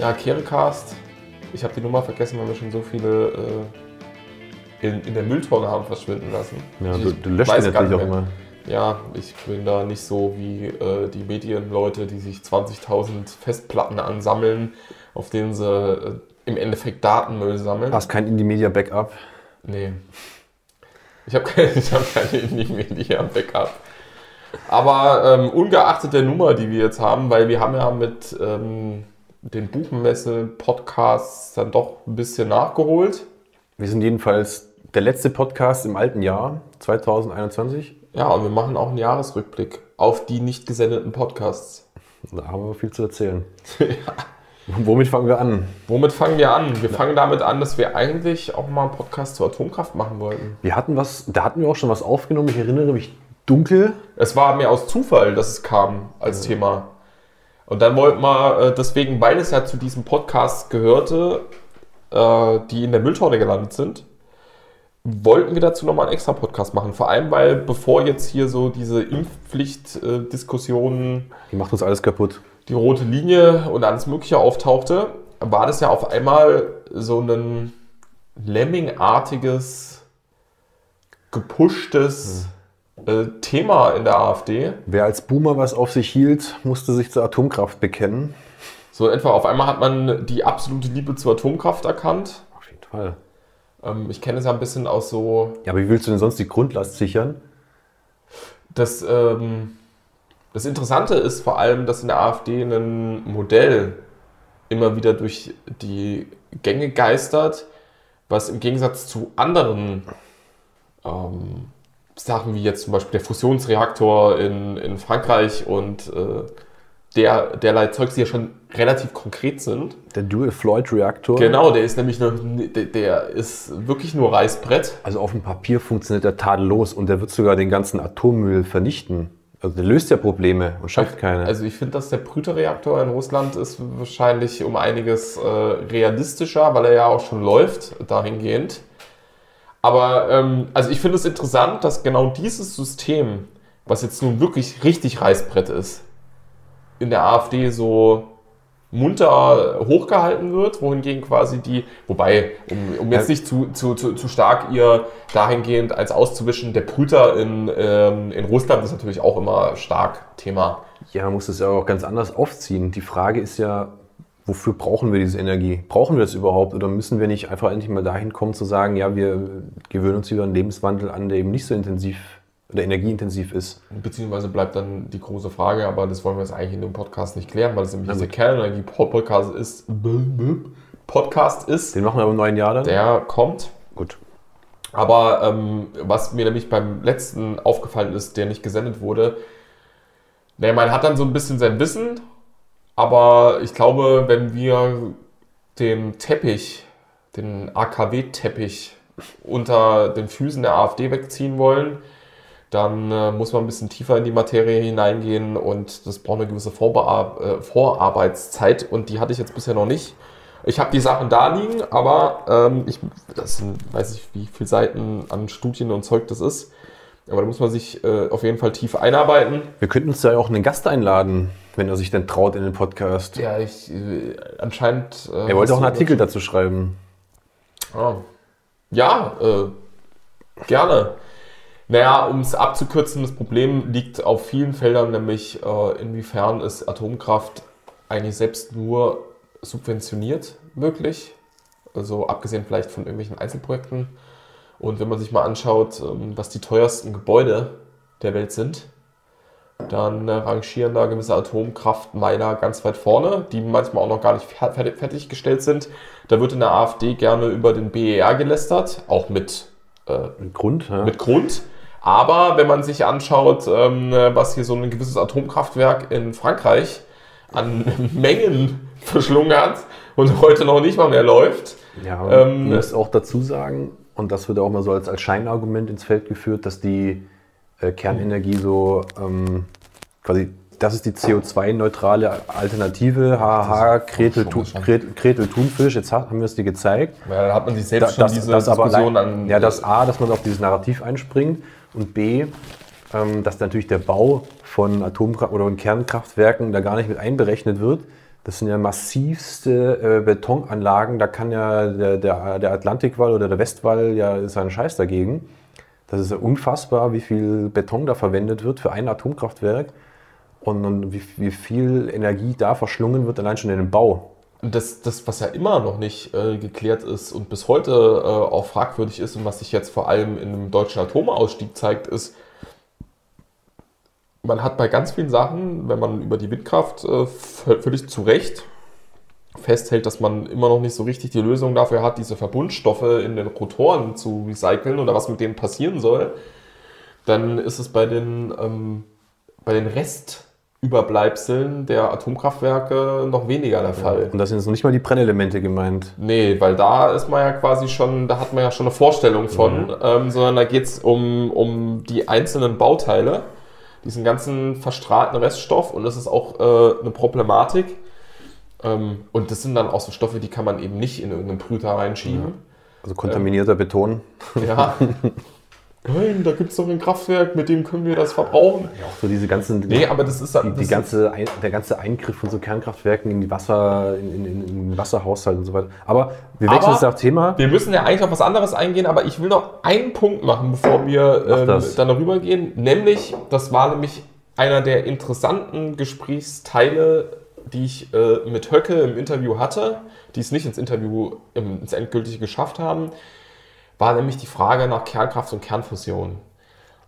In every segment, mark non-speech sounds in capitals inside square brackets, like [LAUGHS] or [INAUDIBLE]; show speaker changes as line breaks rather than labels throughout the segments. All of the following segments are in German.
Ja, Kerecast. Ich habe die Nummer vergessen, weil wir schon so viele äh, in, in der Mülltonne haben verschwinden lassen.
Ja,
Ich
du, du löscht natürlich auch immer.
Ja, ich bin da nicht so wie äh, die Medienleute, die sich 20.000 Festplatten ansammeln, auf denen sie äh, im Endeffekt Datenmüll sammeln.
Hast kein Indie-Media-Backup.
Nee. Ich habe keine, [LAUGHS] ich hab keine Indie-Media Backup. Aber ähm, ungeachtet der Nummer, die wir jetzt haben, weil wir haben ja mit ähm, den Buchenmesse-Podcasts dann doch ein bisschen nachgeholt.
Wir sind jedenfalls der letzte Podcast im alten Jahr, 2021.
Ja, und wir machen auch einen Jahresrückblick auf die nicht gesendeten Podcasts.
Da haben wir viel zu erzählen. [LAUGHS] Womit fangen wir an?
Womit fangen wir an? Wir fangen damit an, dass wir eigentlich auch mal einen Podcast zur Atomkraft machen wollten.
Wir hatten was, da hatten wir auch schon was aufgenommen. Ich erinnere mich dunkel.
Es war mir aus Zufall, dass es kam als Thema. Und dann wollten wir äh, deswegen, weil es ja zu diesem Podcast gehörte, äh, die in der Mülltonne gelandet sind, wollten wir dazu nochmal einen extra Podcast machen. Vor allem, weil bevor jetzt hier so diese Impfpflicht-Diskussionen,
Die macht uns alles kaputt.
die rote Linie und alles Mögliche auftauchte, war das ja auf einmal so ein Lemming-artiges, gepushtes äh, Thema in der AfD.
Wer als Boomer was auf sich hielt, musste sich zur Atomkraft bekennen.
So etwa auf einmal hat man die absolute Liebe zur Atomkraft erkannt.
Auf jeden Fall.
Ähm, ich kenne es ja ein bisschen aus so,
Ja, aber wie willst du denn sonst die Grundlast sichern?
das, ähm, das Interessante ist vor allem, dass in der AfD ein Modell immer wieder durch die Gänge geistert, was im Gegensatz zu anderen ähm, Sachen wie jetzt zum Beispiel der Fusionsreaktor in, in Frankreich und äh, der, derlei Zeugs, die ja schon relativ konkret sind,
Der Dual-Floyd-Reaktor.
Genau, der ist nämlich nur, der, der ist wirklich nur Reißbrett.
Also auf dem Papier funktioniert der tadellos und der wird sogar den ganzen Atommüll vernichten. Also der löst ja Probleme und schafft keine.
Also ich finde, dass der Brüterreaktor in Russland ist wahrscheinlich um einiges äh, realistischer, weil er ja auch schon läuft dahingehend. Aber ähm, also ich finde es interessant, dass genau dieses System, was jetzt nun wirklich richtig Reißbrett ist, in der AfD so munter hochgehalten wird, wohingegen quasi die, wobei, um, um jetzt nicht zu, zu, zu, zu stark ihr dahingehend als auszuwischen, der Brüter in, ähm, in Russland ist natürlich auch immer stark Thema.
ja, man muss das ja auch ganz anders aufziehen. Die Frage ist ja, wofür brauchen wir diese Energie? Brauchen wir das überhaupt oder müssen wir nicht einfach endlich mal dahin kommen zu sagen, ja, wir gewöhnen uns wieder einen Lebenswandel an, der eben nicht so intensiv oder energieintensiv ist?
Beziehungsweise bleibt dann die große Frage, aber das wollen wir jetzt eigentlich in dem Podcast nicht klären, weil es nämlich dieser. Kernenergie-Podcast ist, Podcast ist,
Den machen wir im neuen Jahr dann?
der kommt.
Gut.
Aber ähm, was mir nämlich beim letzten aufgefallen ist, der nicht gesendet wurde, naja, man hat dann so ein bisschen sein Wissen, aber ich glaube, wenn wir den Teppich, den AKW-Teppich unter den Füßen der AfD wegziehen wollen, dann äh, muss man ein bisschen tiefer in die Materie hineingehen und das braucht eine gewisse Vorbear äh, Vorarbeitszeit und die hatte ich jetzt bisher noch nicht. Ich habe die Sachen da liegen, aber ähm, ich das sind, weiß ich, wie viele Seiten an Studien und Zeug das ist. Aber da muss man sich äh, auf jeden Fall tief einarbeiten.
Wir könnten uns ja auch einen Gast einladen, wenn er sich denn traut in den Podcast.
Ja, ich äh, anscheinend. Äh,
Er wollte auch einen Artikel dazu schreiben.
Ah. Ja, äh, gerne. Naja, um es abzukürzen, das Problem liegt auf vielen Feldern, nämlich äh, inwiefern ist Atomkraft eigentlich selbst nur subventioniert möglich. Also abgesehen vielleicht von irgendwelchen Einzelprojekten. Und wenn man sich mal anschaut, ähm, was die teuersten Gebäude der Welt sind, dann äh, rangieren da gewisse Atomkraftminer ganz weit vorne, die manchmal auch noch gar nicht fer- fertig- fertiggestellt sind. Da wird in der AfD gerne über den BER gelästert, auch mit, äh,
Ein Grund, ja.
mit Grund. Aber wenn man sich anschaut, ähm, was hier so ein gewisses Atomkraftwerk in Frankreich an [LAUGHS] Mengen verschlungen hat und heute noch nicht mal mehr läuft,
Ja, man
Ähm,
muss auch dazu sagen, und das wird auch mal so als, als Scheinargument ins Feld geführt, dass die äh, Kernenergie so ähm, quasi, das ist die CO2-neutrale Alternative. Haha,
schon
Tu-. Gretel, Gretel Thunfisch, jetzt hat- haben wir es dir gezeigt.
ja, da hat man sich selbst
Da-
schon diese Diskussion
allein-
an.
Ja, das A, dass man auf dieses Narrativ einspringt und B, ähm, dass natürlich der Bau von Atomkraft oder von Kernkraftwerken da gar nicht mit einberechnet wird, Das sind ja massivste äh, Betonanlagen. Da kann ja der, der, der Atlantikwall oder der Westwall ja seinen Scheiß dagegen. Das ist ja unfassbar, wie viel Beton da verwendet wird für ein Atomkraftwerk und, und wie, wie viel Energie da verschlungen wird, allein schon in den Bau.
Das, das, was ja immer noch nicht äh, geklärt ist und bis heute äh, auch fragwürdig ist und was sich jetzt vor allem in einem deutschen Atomausstieg zeigt, ist, man hat bei ganz vielen Sachen, wenn man über die Windkraft äh, völlig zu Recht festhält, dass man immer noch nicht so richtig die Lösung dafür hat, diese Verbundstoffe in den Rotoren zu recyceln oder was mit denen passieren soll, dann ist es bei den, ähm, bei den Restüberbleibseln der Atomkraftwerke noch weniger der Fall.
Und da sind jetzt noch nicht mal die Brennelemente gemeint.
Nee, weil da ist man ja quasi schon, da hat man ja schon eine Vorstellung von, mhm. ähm, sondern da geht es um, um die einzelnen Bauteile, diesen ganzen verstrahlten Reststoff und das ist auch äh, eine Problematik ähm, und das sind dann auch so Stoffe, die kann man eben nicht in irgendeinen Prüter reinschieben.
Also kontaminierter ähm, Beton.
Ja. [LAUGHS] Nein, da gibt es doch ein Kraftwerk, mit dem können wir das verbrauchen.
Ja, auch so diese ganzen.
Nee, aber das ist
die, die ganze, der ganze Eingriff von so Kernkraftwerken in die Wasser, in, in, in den Wasserhaushalt und so weiter. Aber wir wechseln jetzt auf Thema.
Wir müssen ja eigentlich auf was anderes eingehen, aber ich will noch einen Punkt machen, bevor wir ähm, dann darüber gehen. Nämlich, das war nämlich einer der interessanten Gesprächsteile die ich äh, mit Höcke im Interview hatte, die es nicht ins Interview ins Endgültige geschafft haben, war nämlich die Frage nach Kernkraft und Kernfusion.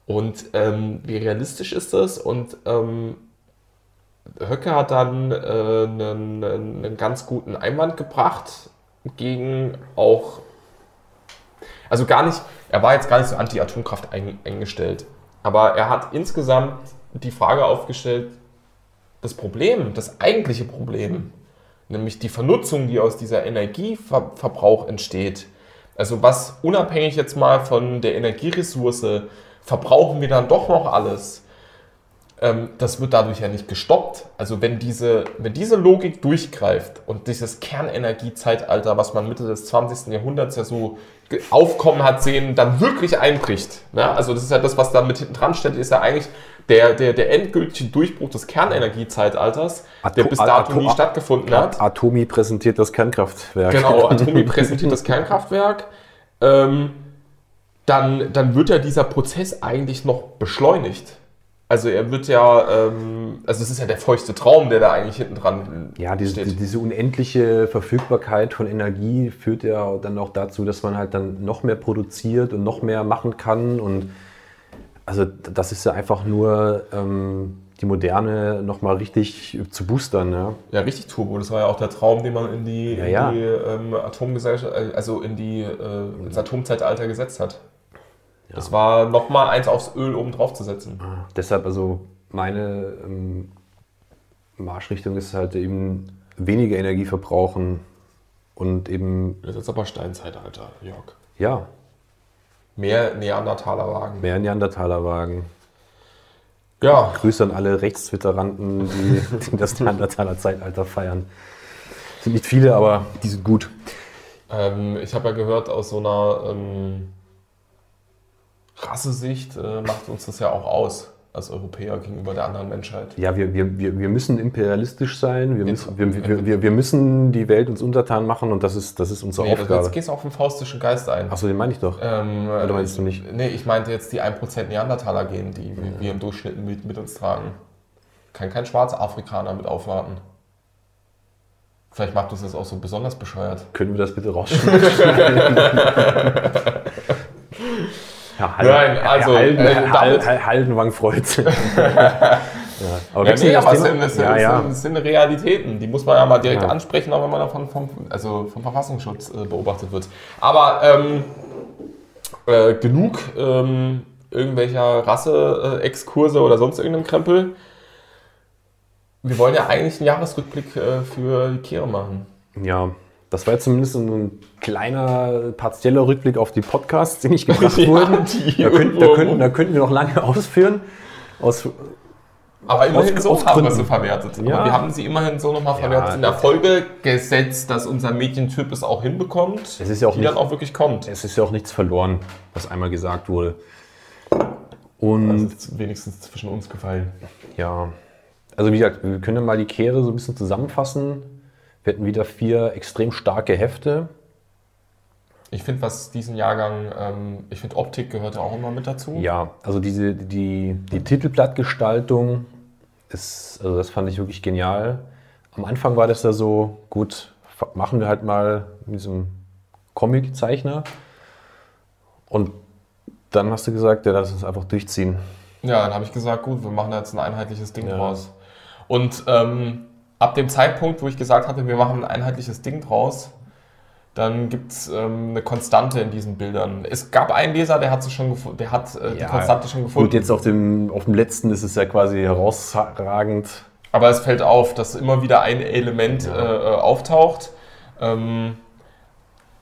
Und ähm, wie realistisch ist das? Und ähm, Höcke hat dann äh, einen, einen ganz guten Einwand gebracht gegen auch, also gar nicht, er war jetzt gar nicht so anti-Atomkraft eingestellt, aber er hat insgesamt die Frage aufgestellt, das Problem, das eigentliche Problem, nämlich die Vernutzung, die aus dieser Energieverbrauch entsteht, also was unabhängig jetzt mal von der Energieressource, verbrauchen wir dann doch noch alles, ähm, das wird dadurch ja nicht gestoppt. Also wenn diese, wenn diese Logik durchgreift und dieses Kernenergiezeitalter, was man Mitte des 20. Jahrhunderts ja so aufkommen hat sehen, dann wirklich einbricht. Ne? Also das ist ja das, was da mit hinten dran steht, ist ja eigentlich der, der, der endgültige Durchbruch des Kernenergiezeitalters, Atom, der bis dato Atom, nie stattgefunden hat.
Atomi präsentiert das Kernkraftwerk.
Genau, [LAUGHS] Atomi präsentiert das Kernkraftwerk. Ähm, dann, dann wird ja dieser Prozess eigentlich noch beschleunigt. Also er wird ja, ähm, also es ist ja der feuchte Traum, der da eigentlich hinten dran
ja, diese, steht. diese unendliche Verfügbarkeit von Energie führt ja dann auch dazu, dass man halt dann noch mehr produziert und noch mehr machen kann. Und also das ist ja einfach nur ähm, die Moderne nochmal richtig zu boostern. Ja.
ja, richtig Turbo. Das war ja auch der Traum, den man in die, ja, ja. die ähm, Atomgesellschaft, äh, also in die, äh, ins Atomzeitalter gesetzt hat. Ja. Das war nochmal eins aufs Öl oben drauf zu setzen.
Ah, deshalb, also meine ähm, Marschrichtung ist halt eben weniger Energie verbrauchen und eben.
Das ist aber Steinzeitalter, Jörg.
Ja.
Mehr Neandertalerwagen.
Mehr Neandertalerwagen. Ja. Grüße an alle Rechtstwitteranten, die, [LAUGHS] die das Neandertaler Zeitalter feiern. Sind nicht viele, aber die sind gut.
Ähm, ich habe ja gehört aus so einer ähm, Rassesicht äh, macht uns das ja auch aus als Europäer gegenüber der anderen Menschheit.
Ja, wir, wir, wir, müssen imperialisch sein, wir müssen, wir, wir, wir müssen die Welt uns untertan machen und das ist, das ist unsere nee, Aufgabe.
Jetzt gehst du auf den faustischen Geist ein.
Achso, den meine ich doch.
Ähm, Oder meinst du nicht? Nee, ich meinte jetzt die 1% Neandertaler gehen, die ja. wir im Durchschnitt mit, mit uns tragen. Kann kein schwarzer Afrikaner mit aufwarten. Vielleicht macht uns das auch so besonders bescheuert.
Können wir das bitte rausschneiden? [LAUGHS] [LAUGHS]
Herr Hall, Nein, also Herr,
Halden, äh, Herr, Haldenwang freut. [LAUGHS] ja,
aber ja, nee, aber es sind, es, ja, ja. es sind Realitäten, die muss man ja mal direkt ansprechen, auch wenn man davon vom, also vom Verfassungsschutz äh, beobachtet wird. Aber ähm, äh, genug ähm, irgendwelcher Rasse-Exkurse oder sonst irgendeinem Krempel. Wir wollen ja eigentlich einen Jahresrückblick äh, für die Kehre machen.
Ja, das war jetzt zumindest ein kleiner, partieller Rückblick auf die Podcasts, die nicht gebracht [LAUGHS] ja, wurden. Da, könnt, da, könnten, da, könnten, wir noch lange [LAUGHS] ausführen. Aus,
aber immerhin aus, so aus haben wir sie verwertet. Ja. Aber wir haben sie immerhin so nochmal verwertet ja, in der Folge gesetzt, dass unser Medientyp es auch hinbekommt,
es ist ja auch
die
nicht,
dann auch wirklich kommt.
Es ist ja auch nichts verloren, was einmal gesagt wurde.
Und das ist wenigstens zwischen uns gefallen.
Ja, Also wie gesagt, wir können ja mal die Kehre so ein bisschen zusammenfassen. Wir hätten wieder vier extrem starke Hefte.
Ich finde, was diesen Jahrgang, ähm, ich finde, Optik gehört ja auch immer mit dazu.
Ja, also diese, die, die Titelblattgestaltung ist, also das fand ich wirklich genial. Am Anfang war das da so, gut, machen wir halt mal mit diesem Comic-Zeichner. Und dann hast du gesagt, ja, lass uns einfach durchziehen.
Ja, dann habe ich gesagt, gut, wir machen da jetzt ein einheitliches Ding
Ja.
draus. Und ähm, ab dem Zeitpunkt, wo ich gesagt hatte, wir machen ein einheitliches Ding draus, dann gibt es ähm, eine Konstante in diesen Bildern. Es gab einen Leser, der hat, sie schon der hat äh, die
Ja,
Konstante schon gefunden.
Gut, jetzt auf dem, auf dem letzten ist es ja quasi herausragend.
Aber es fällt auf, dass immer wieder ein Element
Ja.
äh, äh, auftaucht. Ähm,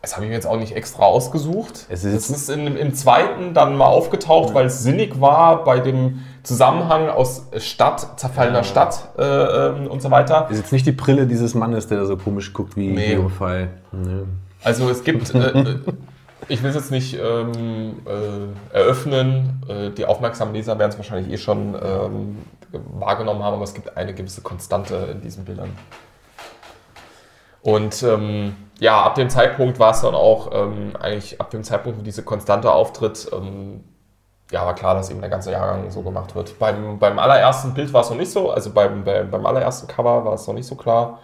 das habe ich mir jetzt auch nicht extra ausgesucht.
Es ist-
ist, in, im zweiten dann mal aufgetaucht, weil es sinnig war bei dem Zusammenhang aus Stadt, zerfallener. Stadt äh, ähm, und so weiter.
Ist jetzt nicht die Brille dieses Mannes, der da so komisch guckt wie
Nee.
Geofile. Nee.
Also es gibt, äh, äh, ich will es jetzt nicht ähm, äh, eröffnen, äh, die aufmerksamen Leser werden es wahrscheinlich eh schon ähm, wahrgenommen haben, aber es gibt eine gewisse Konstante in diesen Bildern. Und ähm, ja, ab dem Zeitpunkt war es dann auch, ähm, eigentlich ab dem Zeitpunkt, wo diese Konstante auftritt, ähm, ja, war klar, dass eben der ganze Jahrgang so gemacht wird. Beim, beim allerersten Bild war es noch nicht so, also beim, beim, beim allerersten Cover war es noch nicht so klar.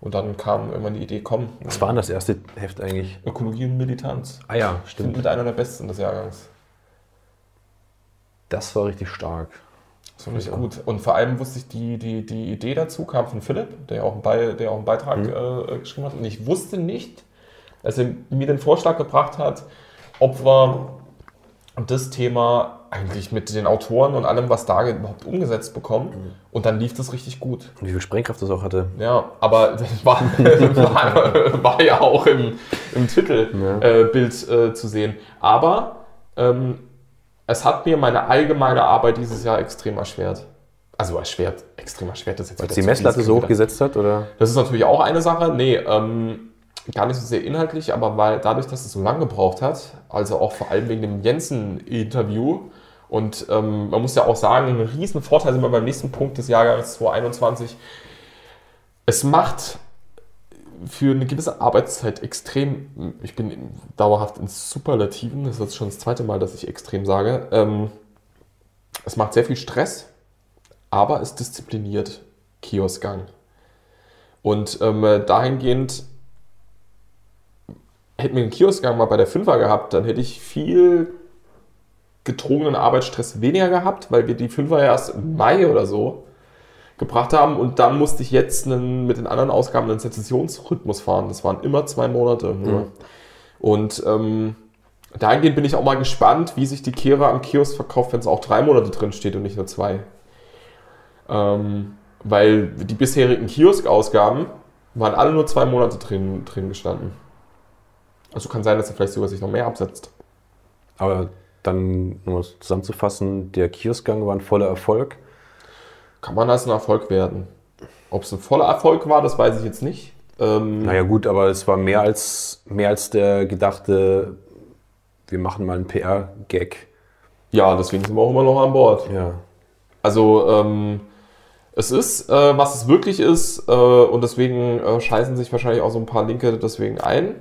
Und dann kam irgendwann die Idee, komm,
Was war denn das erste Heft eigentlich?
Ökologie und Militanz.
Ah ja,
Sind
stimmt.
mit einer der besten des Jahrgangs.
Das war richtig stark.
Das fand ich gut. Und vor allem wusste ich, die, die, die Idee dazu kam von Philipp, der auch einen, Be der auch einen Beitrag
Mhm.
äh, geschrieben hat. Und ich wusste nicht, als er mir den Vorschlag gebracht hat, ob wir das Thema eigentlich mit den Autoren und allem, was da geht, überhaupt umgesetzt bekommen.
Mhm.
Und dann lief das richtig gut.
Und wie viel Sprengkraft das auch hatte.
Ja, aber [LAUGHS] das war, war, war ja auch im, im Titelbild
Ja.
äh, äh, zu sehen. Aber ähm, es hat mir meine allgemeine Arbeit dieses Jahr extrem erschwert. Also erschwert, extrem erschwert ist jetzt
Weil die Messlatte so
wieder.
hoch gesetzt hat, oder?
Das ist natürlich auch eine Sache. Nee, ähm, gar nicht so sehr inhaltlich, aber weil dadurch, dass es so lange gebraucht hat, also auch vor allem wegen dem Jensen-Interview, und ähm, man muss ja auch sagen, ein riesen Vorteil sind wir beim nächsten Punkt des Jahrgangs 2021. Es macht für eine gewisse Arbeitszeit extrem, ich bin dauerhaft in Superlativen, das ist schon das zweite Mal, dass ich extrem sage, ähm, es macht sehr viel Stress, aber es diszipliniert Kioskgang. Und ähm, dahingehend, hätten wir den Kioskgang mal bei der Fünfer gehabt, dann hätte ich viel gedrungenen Arbeitsstress weniger gehabt, weil wir die Fünfer erst im Mai oder so gebracht haben und dann musste ich jetzt einen, mit den anderen Ausgaben einen Sezessionsrhythmus fahren. Das waren immer zwei Monate. nur. Und ähm, dahingehend bin ich auch mal gespannt, wie sich die Kehre am Kiosk verkauft, wenn es auch drei Monate drin steht und nicht nur zwei. Ähm, weil die bisherigen Kiosk-Ausgaben waren alle nur zwei Monate drin, drin gestanden. Also kann sein, dass er vielleicht sogar sich noch mehr absetzt.
Aber dann, um es zusammenzufassen, der Kioskgang war ein voller Erfolg.
Kann man als ein Erfolg werden? Ob es ein voller Erfolg war, das weiß ich jetzt nicht. Ähm,
Naja gut, aber es war mehr als, mehr als der gedachte, wir machen mal einen PR-Gag.
Ja, deswegen sind wir auch immer noch an Bord.
Ja.
Also ähm, es ist, äh, was es wirklich ist, äh, und deswegen äh, scheißen sich wahrscheinlich auch so ein paar Linke deswegen ein.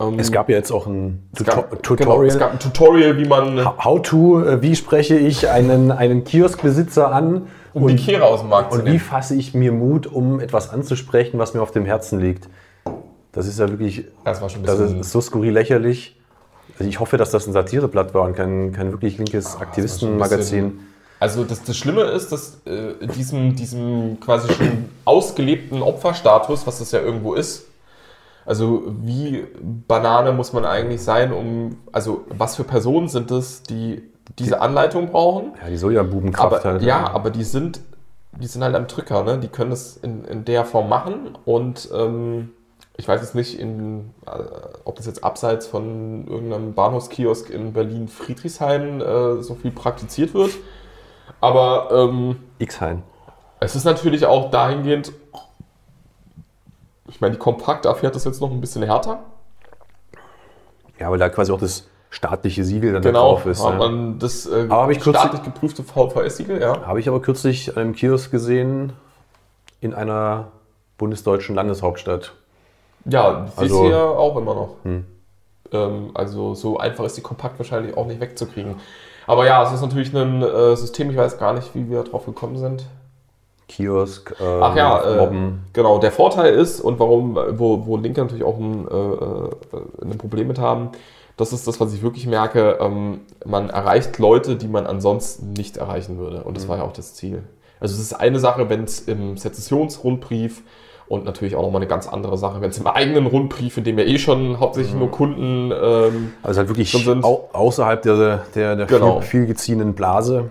Ähm,
Es gab ja jetzt auch ein
es gab,
Tuto
Genau,
Tutorial.
es gab ein Tutorial, wie man
How to, äh, wie spreche ich einen, einen Kioskbesitzer an
um die Kehre aus dem Markt zu
und wie fasse ich mir Mut, um etwas anzusprechen, was mir auf dem Herzen liegt. Das ist ja wirklich,
Das war schon ein
das
bisschen.
ist so skurril lächerlich. Also ich hoffe, dass das ein Satireblatt war und kein, kein wirklich linkes
Ah,
Aktivistenmagazin.
Also das, das Schlimme ist, dass äh, diesem, diesem quasi schon ausgelebten Opferstatus, was das ja irgendwo ist, also wie Banane muss man eigentlich sein, um, also was für Personen sind es, die diese Anleitung brauchen?
Ja, die Sojabubenkraft
Aber,
halt.
ja, aber die sind, die sind halt am Drücker, ne? Die können das in, in der Form machen und ähm, ich weiß jetzt nicht, in, äh, ob das jetzt abseits von irgendeinem Bahnhofskiosk in Berlin Friedrichshain äh, so viel praktiziert wird. Aber ähm,
X-Hein.
es ist natürlich auch dahingehend, ich meine, die Kompakt erfährt das jetzt noch ein bisschen härter.
Ja, weil da quasi auch das, staatliche Siegel dann
Genau,
drauf ist.
hat
ja.
man das äh,
Aber ich kürzlich-
staatlich geprüfte VVS-Siegel, ja.
Habe ich aber kürzlich an einem Kiosk gesehen in einer bundesdeutschen Landeshauptstadt.
Ja, die
Also-
ist hier auch immer noch.
Hm.
Ähm, also so einfach ist die kompakt wahrscheinlich auch nicht wegzukriegen. Aber ja, es ist natürlich ein äh, System, ich weiß gar nicht, wie wir drauf gekommen sind.
Kiosk, ähm,
Ach ja, äh, genau. Der Vorteil ist, und warum, wo, wo Linke natürlich auch ein, äh, äh, ein Problem mit haben, das ist das, was ich wirklich merke, ähm, man erreicht Leute, die man ansonsten nicht erreichen würde. Und das war ja auch das Ziel. Also es ist eine Sache, wenn es im Sezessionsrundbrief und natürlich auch nochmal eine ganz andere Sache, wenn es im eigenen Rundbrief, in dem ja eh schon hauptsächlich nur Kunden ähm,
Also halt wirklich
sind.
au außerhalb der, der, der
Genau.
viel, viel geziehenen Blase.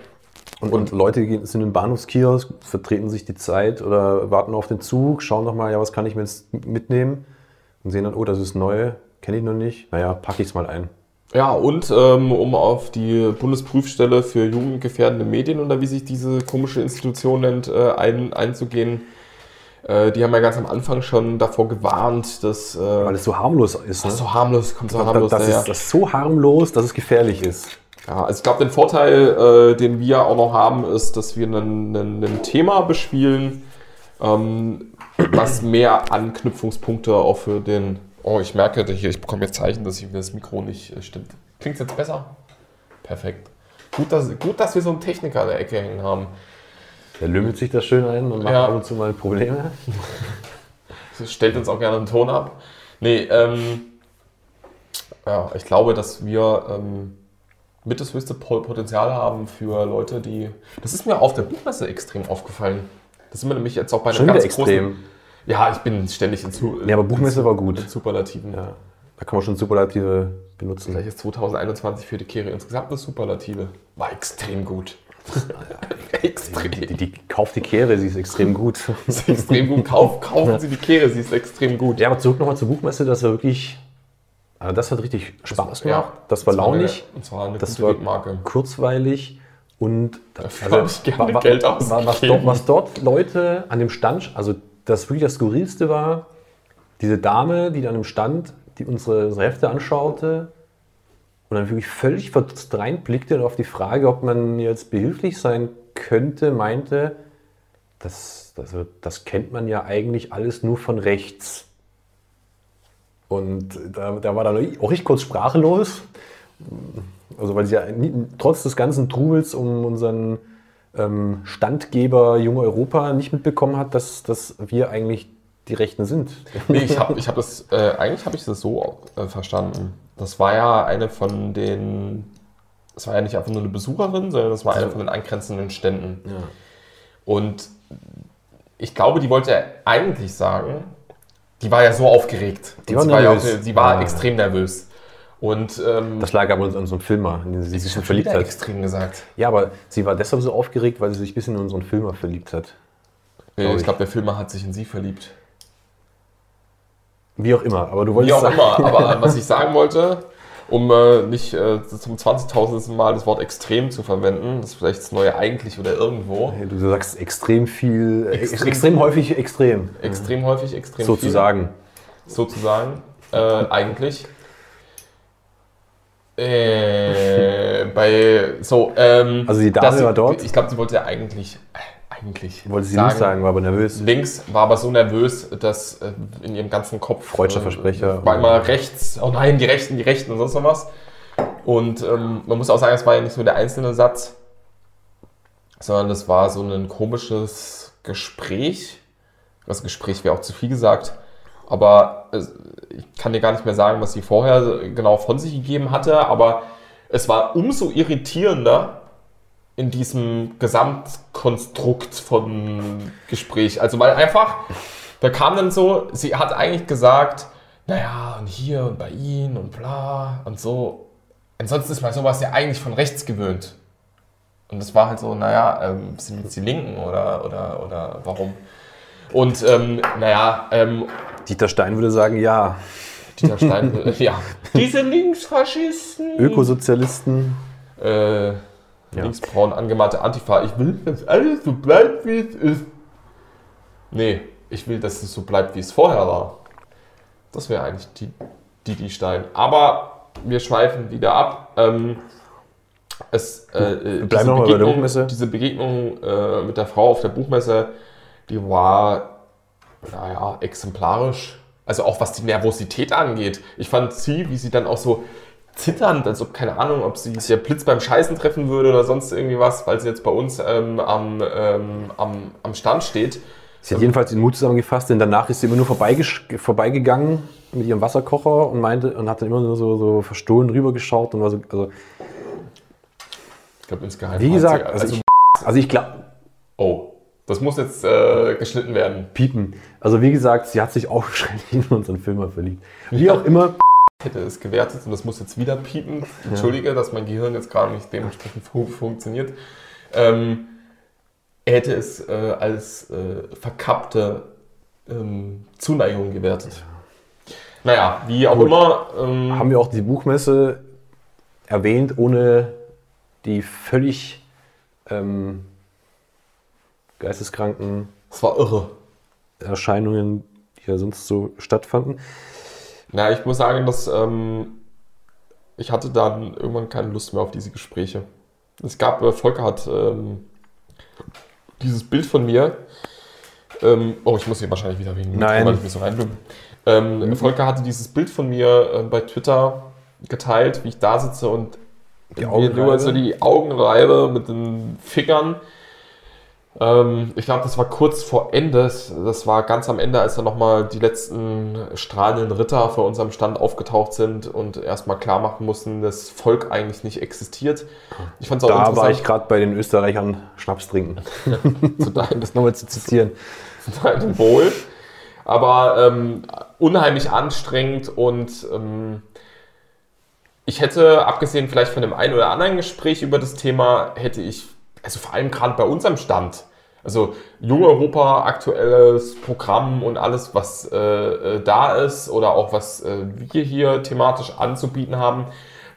Und, und Leute gehen- sind im Bahnhofskiosk, vertreten sich die Zeit oder warten auf den Zug, schauen nochmal, ja, was kann ich mir jetzt mitnehmen? Und sehen dann, oh, das ist neu, kenne ich noch nicht. Naja, packe ich es mal ein.
Ja, und ähm, um auf die Bundesprüfstelle für jugendgefährdende Medien oder wie sich diese komische Institution nennt, äh, ein, einzugehen. Äh, die haben ja ganz am Anfang schon davor gewarnt, dass äh,
Weil es so harmlos ist. Ne?
das so harmlos kommt, so harmlos
das,
daher.
ist, das ist so harmlos, dass es gefährlich ist.
Ja, also ich glaube, den Vorteil, äh, den wir auch noch haben, ist, dass wir ein, Thema bespielen, ähm, was mehr Anknüpfungspunkte auch für den. Oh, ich merke hier, ich bekomme jetzt Zeichen, dass ich, das Mikro nicht äh, stimmt. Klingt jetzt besser? Perfekt. Gut dass, gut, dass wir so einen Techniker in der Ecke hängen haben.
Der lümmelt sich da schön ein und macht
Ja.
ab und zu mal Probleme. [LAUGHS]
Das stellt uns auch gerne einen Ton ab. Nee, ähm, ja, ich glaube, dass wir ähm, mit das höchste Po- Potenzial haben für Leute, die. Das ist mir auf der Buchmesse extrem aufgefallen. Das sind wir nämlich jetzt auch bei einem
Schon
ganz
extrem.
großen. Ja, ich bin ständig in, Su
Ja, aber Buchmesse war gut.
in Superlativen.
Ja, da kann man schon Superlative benutzen.
Vielleicht ist 2021 für die Kehre insgesamt eine Superlative. War extrem gut. [LAUGHS] extrem.
Die, die kauft die Kehre, sie ist extrem gut.
ist extrem gut. Kauf, kaufen Sie die Kehre, sie ist extrem gut.
Ja, aber zurück nochmal zur Buchmesse, das war wirklich. Also das hat richtig Spaß gemacht. das war launig,
Eine, und zwar eine
Das war-
Wegmarke.
kurzweilig und
Dafür habe ich gerne
wa- wa-
Geld
wa- was, dort, was dort Leute an dem Stand, also das wirklich das Skurrilste war, diese Dame, die an dem Stand, die unsere, unsere Hefte anschaute und dann wirklich völlig verdutzt reinblickte und auf die Frage, ob man jetzt behilflich sein könnte, meinte, das, das, das kennt man ja eigentlich alles nur von rechts. Und da, da war dann auch ich kurz sprachlos. Also weil sie ja nie, trotz des ganzen Trubels um unseren ähm, Standgeber Junge Europa nicht mitbekommen hat, dass, dass wir eigentlich die Rechten sind.
Nee, ich habe ich hab das, äh, eigentlich habe ich das so äh, verstanden. Das war ja eine von den, das war ja nicht einfach nur eine Besucherin, sondern das war eine von den angrenzenden Ständen.
Ja.
Und ich glaube, die wollte eigentlich sagen, die war ja so aufgeregt.
Die war
sie war, ja auch, sie war
Ja.
extrem nervös. Und ähm,
Das lag aber an so einem Filmer, in den sie sich so verliebt hat.
extrem gesagt.
Ja, aber sie war deshalb so aufgeregt, weil sie sich ein bisschen in unseren Filmer verliebt hat.
Äh,
Glaub
ich
ich.
glaube, der Filmer hat sich in sie verliebt.
Wie auch immer, aber du
Wie
wolltest
auch
sagen,
immer. Aber was ich sagen wollte, [LAUGHS] um äh, nicht äh, zum 20.000. Mal das Wort extrem zu verwenden, das ist vielleicht das neue eigentlich oder irgendwo.
du sagst extrem viel, äh,
Extrem-
extrem, häufig extrem,
Extrem häufig, extrem
sozusagen.
viel. Sozusagen. Äh, eigentlich. Äh, [LAUGHS] bei so, ähm,
Also die Dame war dort?
Ich glaube, sie wollte ja eigentlich, eigentlich
Wollte sie nicht sagen, war aber nervös.
Links war aber so nervös, dass äh, in ihrem ganzen Kopf
Freudscher
äh,
Versprecher.
war immer rechts, oh nein, die Rechten, die Rechten und sonst noch was. Und ähm, man muss auch sagen, es war ja nicht nur der einzelne Satz, sondern das war so ein komisches Gespräch. Das Gespräch wäre auch zu viel gesagt, aber äh, ich kann dir gar nicht mehr sagen, was sie vorher genau von sich gegeben hatte, aber es war umso irritierender, in diesem Gesamtkonstrukt von Gespräch. Also weil einfach, da kam dann so, sie hat eigentlich gesagt, naja, und hier und bei ihnen und bla und so. Ansonsten ist man sowas ja eigentlich von rechts gewöhnt. Und das war halt so, naja, ähm, sind jetzt die Linken oder, oder, oder warum? Und ähm, naja, ähm,
Dieter Stein würde sagen, ja.
Dieter Stein, äh, ja, [LAUGHS] diese Linksfaschisten.
Ökosozialisten.
äh,
Ja.
linksbraun angemalte Antifa. Ich will, dass alles so bleibt, wie es ist. Nee, ich will, dass es so bleibt, wie es vorher war. Das wäre eigentlich die, die, die Stein. Aber wir schweifen wieder ab. Ähm, es, äh,
bleiben noch mal bei der Buchmesse.
Diese Begegnung äh, mit der Frau auf der Buchmesse, die war, naja, exemplarisch. Also auch was die Nervosität angeht. Ich fand sie, wie sie dann auch so zitternd, als ob, keine Ahnung, ob sie der Blitz beim Scheißen treffen würde oder sonst irgendwie was, weil sie jetzt bei uns ähm, am, ähm, am, am Stand steht.
Sie hat jedenfalls den Mut zusammengefasst, denn danach ist sie immer nur vorbeigegangen mit ihrem Wasserkocher und meinte und hat dann immer nur so, so verstohlen rübergeschaut und war so, also
Ich glaube insgeheim.
wie gesagt,
sie-
also, ich, [LAUGHS] also ich glaube,
oh, das muss jetzt äh, geschnitten werden.
piepen. Also wie gesagt, sie hat sich [LAUGHS] auch wahrscheinlich in unseren Filmer verliebt. Wie auch immer,
hätte es gewertet und das muss jetzt wieder piepen. Entschuldige, dass mein Gehirn jetzt gerade nicht dementsprechend fu funktioniert. Ähm, er hätte es äh, als äh, verkappte ähm, Zuneigung gewertet. Naja, wie auch
Gut.
immer. Ähm,
haben wir auch die Buchmesse erwähnt, ohne die völlig ähm, geisteskranken
es war irre.
Erscheinungen, die ja sonst so stattfanden.
Na, ich muss sagen, dass ähm, ich hatte dann irgendwann keine Lust mehr auf diese Gespräche. Es gab, äh, Volker hat ähm, dieses Bild von mir. Ähm, oh, ich muss hier wahrscheinlich wieder wegen
Nein.
weil ich mich so reinblume. Ähm, Volker hatte dieses Bild von mir äh, bei Twitter geteilt, wie ich da sitze und
Die
mir
Augen
nur so die Augen reibe mit den Fingern. Ähm, ich glaube, das war kurz vor Ende. Das war ganz am Ende, als dann nochmal die letzten strahlenden Ritter vor unserem Stand aufgetaucht sind und erstmal klar machen mussten, dass Volk eigentlich nicht existiert. Ich fand es auch
Da war ich gerade bei den Österreichern Schnaps trinken. [LAUGHS]
zu deinem
das nochmal zu zitieren. [LAUGHS]
deinem Wohl. Aber ähm, unheimlich anstrengend und ähm, ich hätte, abgesehen vielleicht von dem einen oder anderen Gespräch über das Thema, hätte ich, also vor allem gerade bei unserem Stand, also Jung Europa, aktuelles Programm und alles, was äh, äh, da ist oder auch was äh, wir hier thematisch anzubieten haben,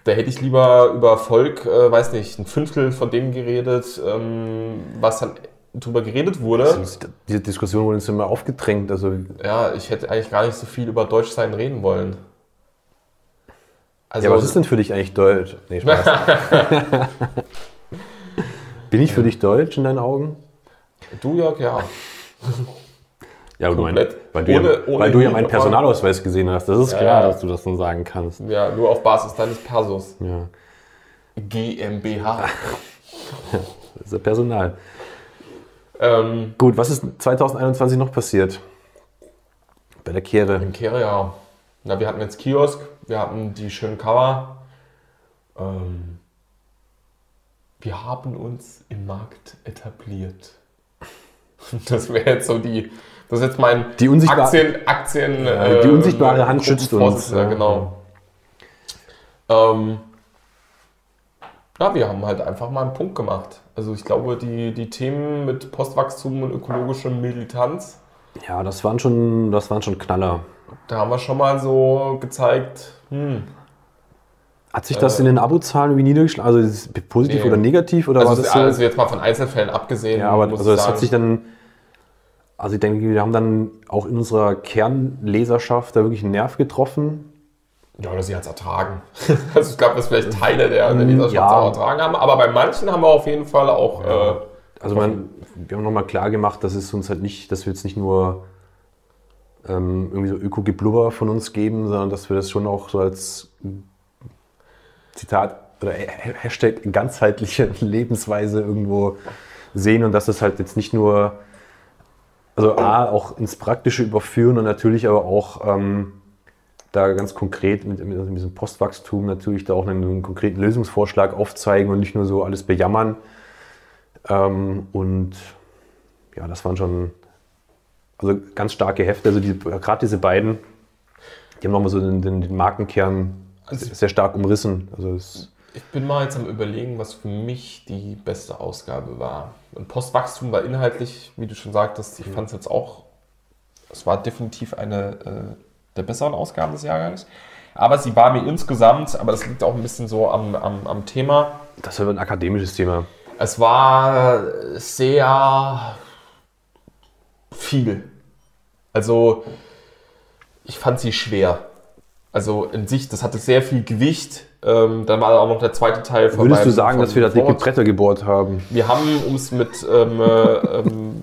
da hätte ich lieber über Volk, äh, weiß nicht, ein Fünftel von dem geredet, ähm, was dann drüber geredet wurde.
Diese Diskussion wurde uns immer aufgedrängt. Also
Ja, ich hätte eigentlich gar nicht so viel über Deutschsein reden wollen. Also,
ja, was ist denn für dich eigentlich Deutsch? Nee, Spaß. [LAUGHS] [LAUGHS] Bin ich für dich Deutsch in deinen Augen?
du, Jörg, ja. [LAUGHS]
Ja, aber du mein, weil, du
Ohne-
ja,
ohne
weil du ja meinen Personalausweis gesehen hast. Das ist
Ja,
klar,
ja.
dass du das dann sagen kannst.
Ja, nur auf Basis deines Persos.
Ja,
GmbH. [LAUGHS]
das ist ja Personal.
ähm,
Gut, was ist 2021 noch passiert? Bei der Kehre.
in Kehre, ja. Na, wir hatten jetzt Kiosk, wir hatten die schönen Cover. Ähm, wir haben uns im Markt etabliert. [LAUGHS] Das wäre jetzt so die. Das ist jetzt mein
Die unsichtbar-
Aktien, Aktien
Ja, die unsichtbare Hand schützt uns. Ja.
Genau. Ähm, ja, wir haben halt einfach mal einen Punkt gemacht. Also ich glaube, die, die Themen mit Postwachstum und ökologische Militanz,
Ja, das waren schon, das waren schon Knaller.
da haben wir schon mal so gezeigt, hm,
Hat sich das in den Abozahlen irgendwie niedergeschlagen? Also ist es positiv
Nee.
oder negativ? Oder war
also,
das so?
also jetzt mal von Einzelfällen abgesehen.
ja, aber also das hat sich dann. Also ich denke, wir haben dann auch in unserer Kernleserschaft da wirklich einen Nerv getroffen.
Ja, oder sie hat es ertragen. [LAUGHS] also ich glaube, dass vielleicht Teile der, der Leserschaft
Mm, Ja.
auch ertragen haben, aber bei manchen haben wir auf jeden Fall auch. Äh,
Also man, wir haben nochmal klar gemacht, dass es uns halt nicht, dass wir jetzt nicht nur ähm, irgendwie so Öko-Geblubber von uns geben, sondern dass wir das schon auch so als Zitat oder Ha- Hashtag ganzheitliche Lebensweise irgendwo sehen und dass das halt jetzt nicht nur, also A, auch ins Praktische überführen und natürlich aber auch ähm, da ganz konkret mit, mit diesem Postwachstum natürlich da auch einen, einen konkreten Lösungsvorschlag aufzeigen und nicht nur so alles bejammern. Ähm, und ja, das waren schon also ganz starke Hefte. Also die, gerade diese beiden, die haben nochmal so den, den, den Markenkern
Also-
sehr stark umrissen. Also
Ich bin mal jetzt am überlegen, was für mich die beste Ausgabe war. Und Postwachstum war inhaltlich, wie du schon sagtest, ich fand es jetzt auch, es war definitiv eine äh, der besseren Ausgaben des Jahrgangs. Aber sie war mir insgesamt, aber das liegt auch ein bisschen so am, am, am Thema,
das war ein akademisches Thema.
es war sehr viel. Also, ich fand sie schwer. Also in sich, das hatte sehr viel Gewicht. Ähm, dann war auch noch der zweite Teil von
Würdest du sagen, dass wir da dicke. Bretter gebohrt haben?
Wir haben, um es mit, ähm, äh, ähm,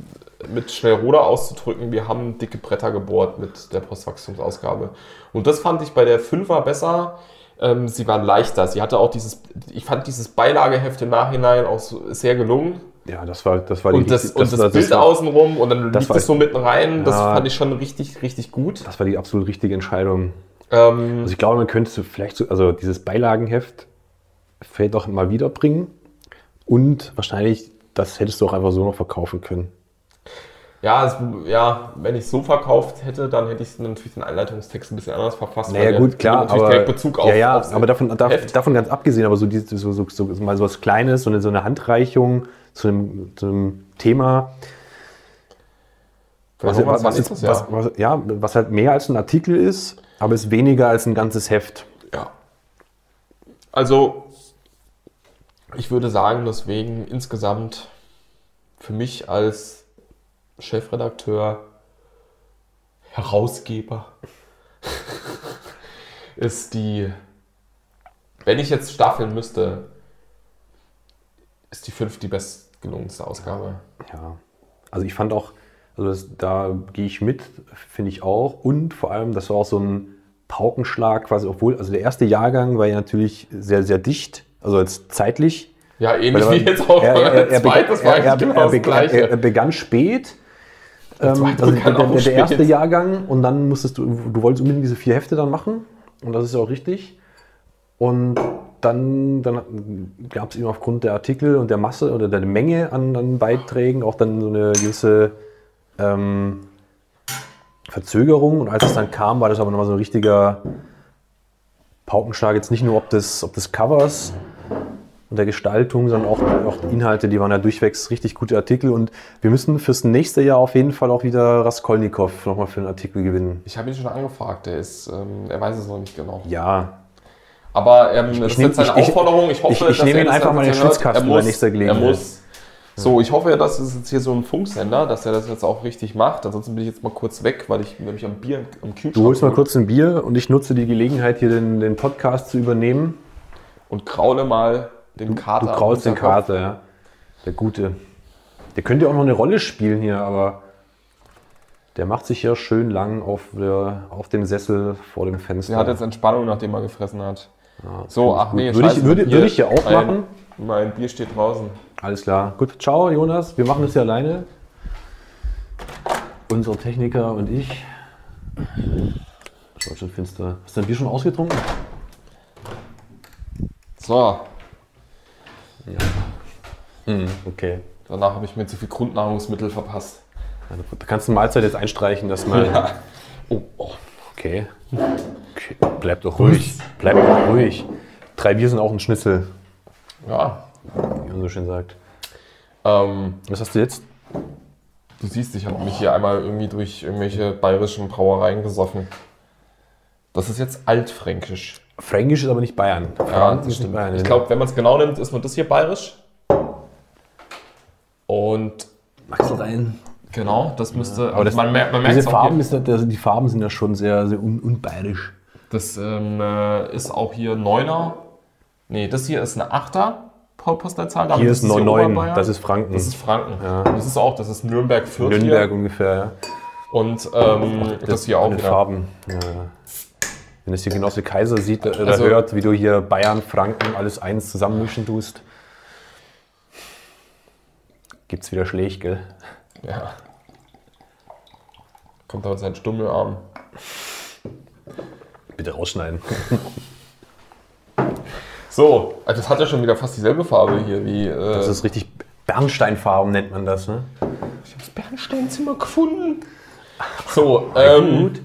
mit Schnellroder auszudrücken, wir haben dicke Bretter gebohrt mit der Postwachstumsausgabe. Und das fand ich bei der 5er besser. Ähm, sie waren leichter. Sie hatte auch dieses, ich fand dieses Beilageheft im Nachhinein auch so sehr gelungen.
Ja, das war, das war die
Und das,
richtig-
und das,
war-
Bild
war-
außenrum und dann
das
liegt das so mitten rein. Das
Ja.
fand ich schon richtig, richtig gut.
Das war die absolut richtige Entscheidung.
Ähm,
Also ich glaube, man könnte vielleicht so, also dieses Beilagenheft vielleicht auch mal wiederbringen und wahrscheinlich, das hättest du auch einfach so noch verkaufen können.
ja, es, ja, wenn ich es so verkauft hätte, dann hätte ich natürlich den Einleitungstext ein bisschen anders verfasst.
Naja, gut, klar,
natürlich
aber,
direkt Bezug auf
ja, ja, aber davon, da,
Heft.
davon ganz abgesehen, aber so, dieses, so, so, so mal so was Kleines, so eine, so eine Handreichung zu einem, zu einem Thema, was,
nächstes
jetzt,
Jahr.
was, was, ja, was halt mehr als ein Artikel ist, aber ist weniger als ein ganzes Heft.
Ja. Also, ich würde sagen, deswegen insgesamt für mich als Chefredakteur, Herausgeber, [LAUGHS] ist die, wenn ich jetzt staffeln müsste, ist die fünf die bestgelungenste Ausgabe.
Ja, also ich fand auch, also das, da gehe ich mit, finde ich auch. Und vor allem, das war auch so ein Paukenschlag quasi, obwohl, also der erste Jahrgang war ja natürlich sehr, sehr dicht, also jetzt zeitlich.
Ja, ähnlich
Weil
wie jetzt auch
er, er, [LAUGHS] er,
der zweite, das war
er,
genau das
begann,
Gleiche.
er, begann spät. Ähm,
zweite
also
begann
der, der, der erste
spät.
Jahrgang und dann musstest du, du wolltest unbedingt diese vier Hefte dann machen und das ist ja auch richtig. Und dann, dann gab es eben aufgrund der Artikel und der Masse oder der Menge an, an Beiträgen auch dann so eine gewisse ähm, Verzögerung. Und als es dann kam, war das aber nochmal so ein richtiger Paukenschlag. Jetzt nicht nur ob des, ob des Covers und der Gestaltung, sondern auch, auch die Inhalte, die waren ja durchwegs richtig gute Artikel. Und wir müssen fürs nächste Jahr auf jeden Fall auch wieder Raskolnikow nochmal für einen Artikel gewinnen.
Ich habe ihn schon angefragt, der ist, ähm, er weiß es noch nicht genau.
Ja,
Aber ähm, das ist jetzt seine
ich- ich-
Aufforderung. Ich hoffe,
ich- ich
dass
nehme
er
ihn einfach mal in den. Schwitzkasten
Er
bei nächster Gelegenheit.
Er muss. So, ich hoffe ja, dass es jetzt hier so ein Funksender, dass er das jetzt auch richtig macht. Ansonsten bin ich jetzt mal kurz weg, weil ich nämlich am Bier am Kühlschrank
du holst mal kurz ein Bier und ich nutze die Gelegenheit, hier den, den Podcast zu übernehmen.
und kraule mal den Kater.
Du kraulst den. Kater, ja. Der Gute. Der könnte ja auch noch eine Rolle spielen hier, aber der macht sich ja schön lang auf, der, auf dem Sessel vor dem Fenster.
Der hat jetzt Entspannung, nachdem er gefressen hat. so, ach nee,
Würde ich- würde- würde ich ja auch machen.
Mein Bier steht draußen.
Alles klar. Gut, ciao Jonas. Wir machen das hier alleine. Unsere Techniker und ich. Schaut schon finster. Hast du dein Bier schon ausgetrunken?
So,
Okay.
danach habe ich mir zu viel Grundnahrungsmittel verpasst.
Da kannst du Mahlzeit jetzt einstreichen, dass mal.
Oh, oh.
Okay. okay. Bleib doch ruhig. Bleib doch ruhig. Drei Bier sind auch ein Schnitzel,
Ja.
Wie man so schön sagt.
Ähm,
Was hast du jetzt?
du siehst, ich habe mich hier einmal irgendwie durch irgendwelche bayerischen Brauereien gesoffen. Das ist jetzt altfränkisch.
Fränkisch ist aber nicht Bayern.
Ja, das stimmt.
Bayern.
Ich glaube, wenn man es genau nimmt, ist nur das hier bayerisch. Und
magst du rein?
genau, das müsste.
Aber das,
man merkt, man
diese
merkt's auch
Farben, ist, ja- also die Farben sind ja schon sehr, sehr un unbayerisch.
Das ähm, äh, ist auch hier Neuner. Nee, das hier ist eine Achter Postleitzahl. damit
Hier ist
das
9,
Oberbayern.
das ist Franken.
Das ist Franken.
Ja.
Das ist auch, das ist Nürnberg Fürth
Nürnberg
hier.
ungefähr, ja.
Und ähm, das, hier auch wieder.
Farben. Ja, ja. Wenn es hier Genosse Kaiser sieht äh, oder
Also-
hört, wie du hier Bayern, Franken, alles eins zusammenmischen tust, gibt's wieder Schläge, gell?
Ja. Kommt da mit seinen Stummelarm.
Bitte rausschneiden. [LAUGHS]
So, also das hat ja schon wieder fast dieselbe Farbe hier wie. Äh,
Das ist richtig Bernsteinfarben, nennt man das, ne?
ich habe das Bernsteinzimmer gefunden. So, ähm,
Gut.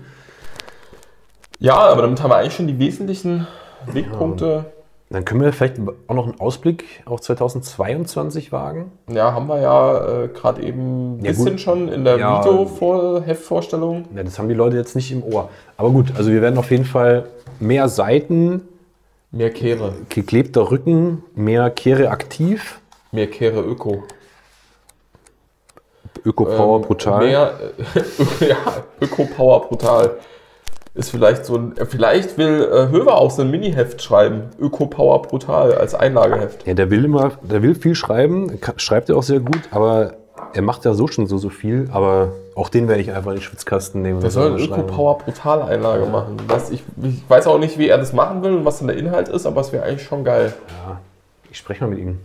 ja, aber damit haben wir eigentlich schon die wesentlichen Wegpunkte.
Dann können wir vielleicht auch noch einen Ausblick auf 2022 wagen.
Ja, haben wir ja äh, gerade eben ein
Ja,
bisschen
gut.
schon in der
Ja.
Video-Heftvorstellung.
Ja, das haben die Leute jetzt nicht im Ohr. Aber gut, also wir werden auf jeden Fall mehr Seiten,
Mehr Kehre.
geklebter Rücken, mehr Kehre aktiv,
Mehr Kehre Öko.
Öko-Power
Ähm,
brutal.
Mehr, äh, [LAUGHS] ja, Öko-Power brutal. ist vielleicht so ein, vielleicht will äh, Höver auch so ein Mini-Heft schreiben. Öko Power Brutal als Einlageheft.
Ja, der will immer, der will viel schreiben, schreibt er auch sehr gut, aber er macht ja so schon so, so viel, aber auch den werde ich einfach in den Schwitzkasten nehmen.
Der
das
soll eine
mal
Öko
schreiben.
Power Brutal Einlage machen. Was ich, ich weiß auch nicht, wie er das machen will und was dann der Inhalt ist, aber es wäre eigentlich schon geil.
Ja, ich spreche mal mit ihm.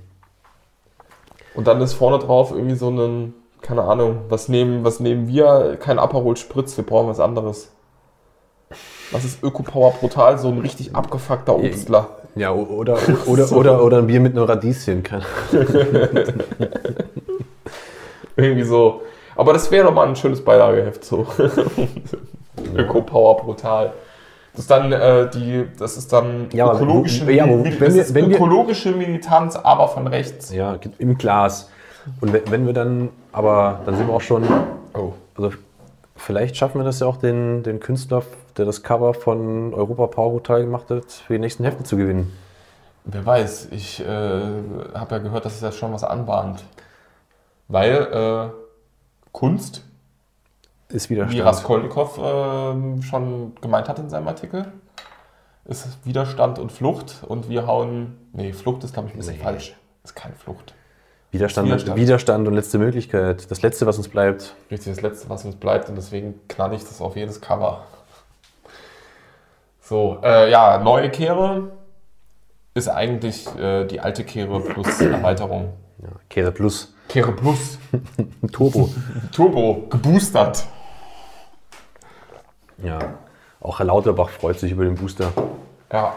Und dann ist vorne drauf irgendwie so ein, keine Ahnung, was nehmen, was nehmen wir? Kein Aperol Spritz, wir brauchen was anderes. Was ist Öko Power Brutal? So ein richtig abgefuckter Obstler.
Ja, oder, [LAUGHS] oder, oder, oder ein Bier mit einem Radieschen. Kann. [LAUGHS] [LAUGHS]
Irgendwie so. Aber das wäre doch mal ein schönes Beilageheft so. [LAUGHS] Öko Power Brutal. Das ist dann äh, die, das ist dann
Ja, aber
ökologische,
ja,
Mil-
wenn wir- wenn
ökologische Militanz, aber von rechts.
Ja, im Glas. Und wenn, wenn wir dann, aber dann sind wir auch schon,
Oh.
also vielleicht schaffen wir das ja auch, den, den Künstler, der das Cover von Europa Power Brutal gemacht hat, für die nächsten Hefte zu gewinnen.
Wer weiß, ich äh, habe ja gehört, dass sich das schon was anbahnt. Weil äh, Kunst,
Ist wieder
wie. Raskolnikow äh, schon gemeint hat in seinem Artikel, ist Widerstand und Flucht und wir hauen. Nee, Flucht ist, glaube ich, ein bisschen
Nee.
falsch. Ist keine Flucht.
Widerstand,
Widerstand.
Widerstand. und letzte Möglichkeit. Das Letzte, was uns bleibt.
Richtig, das Letzte, was uns bleibt und deswegen knall ich das auf jedes Cover. So, äh, ja, neue Kehre ist eigentlich äh, die alte Kehre plus [CLEARS THROAT] Erweiterung.
Ja, Kehre Plus.
Kehre Plus, [LAUGHS]
Turbo.
Turbo, geboostert.
ja. Auch Herr Lauterbach freut sich über den Booster.
Ja.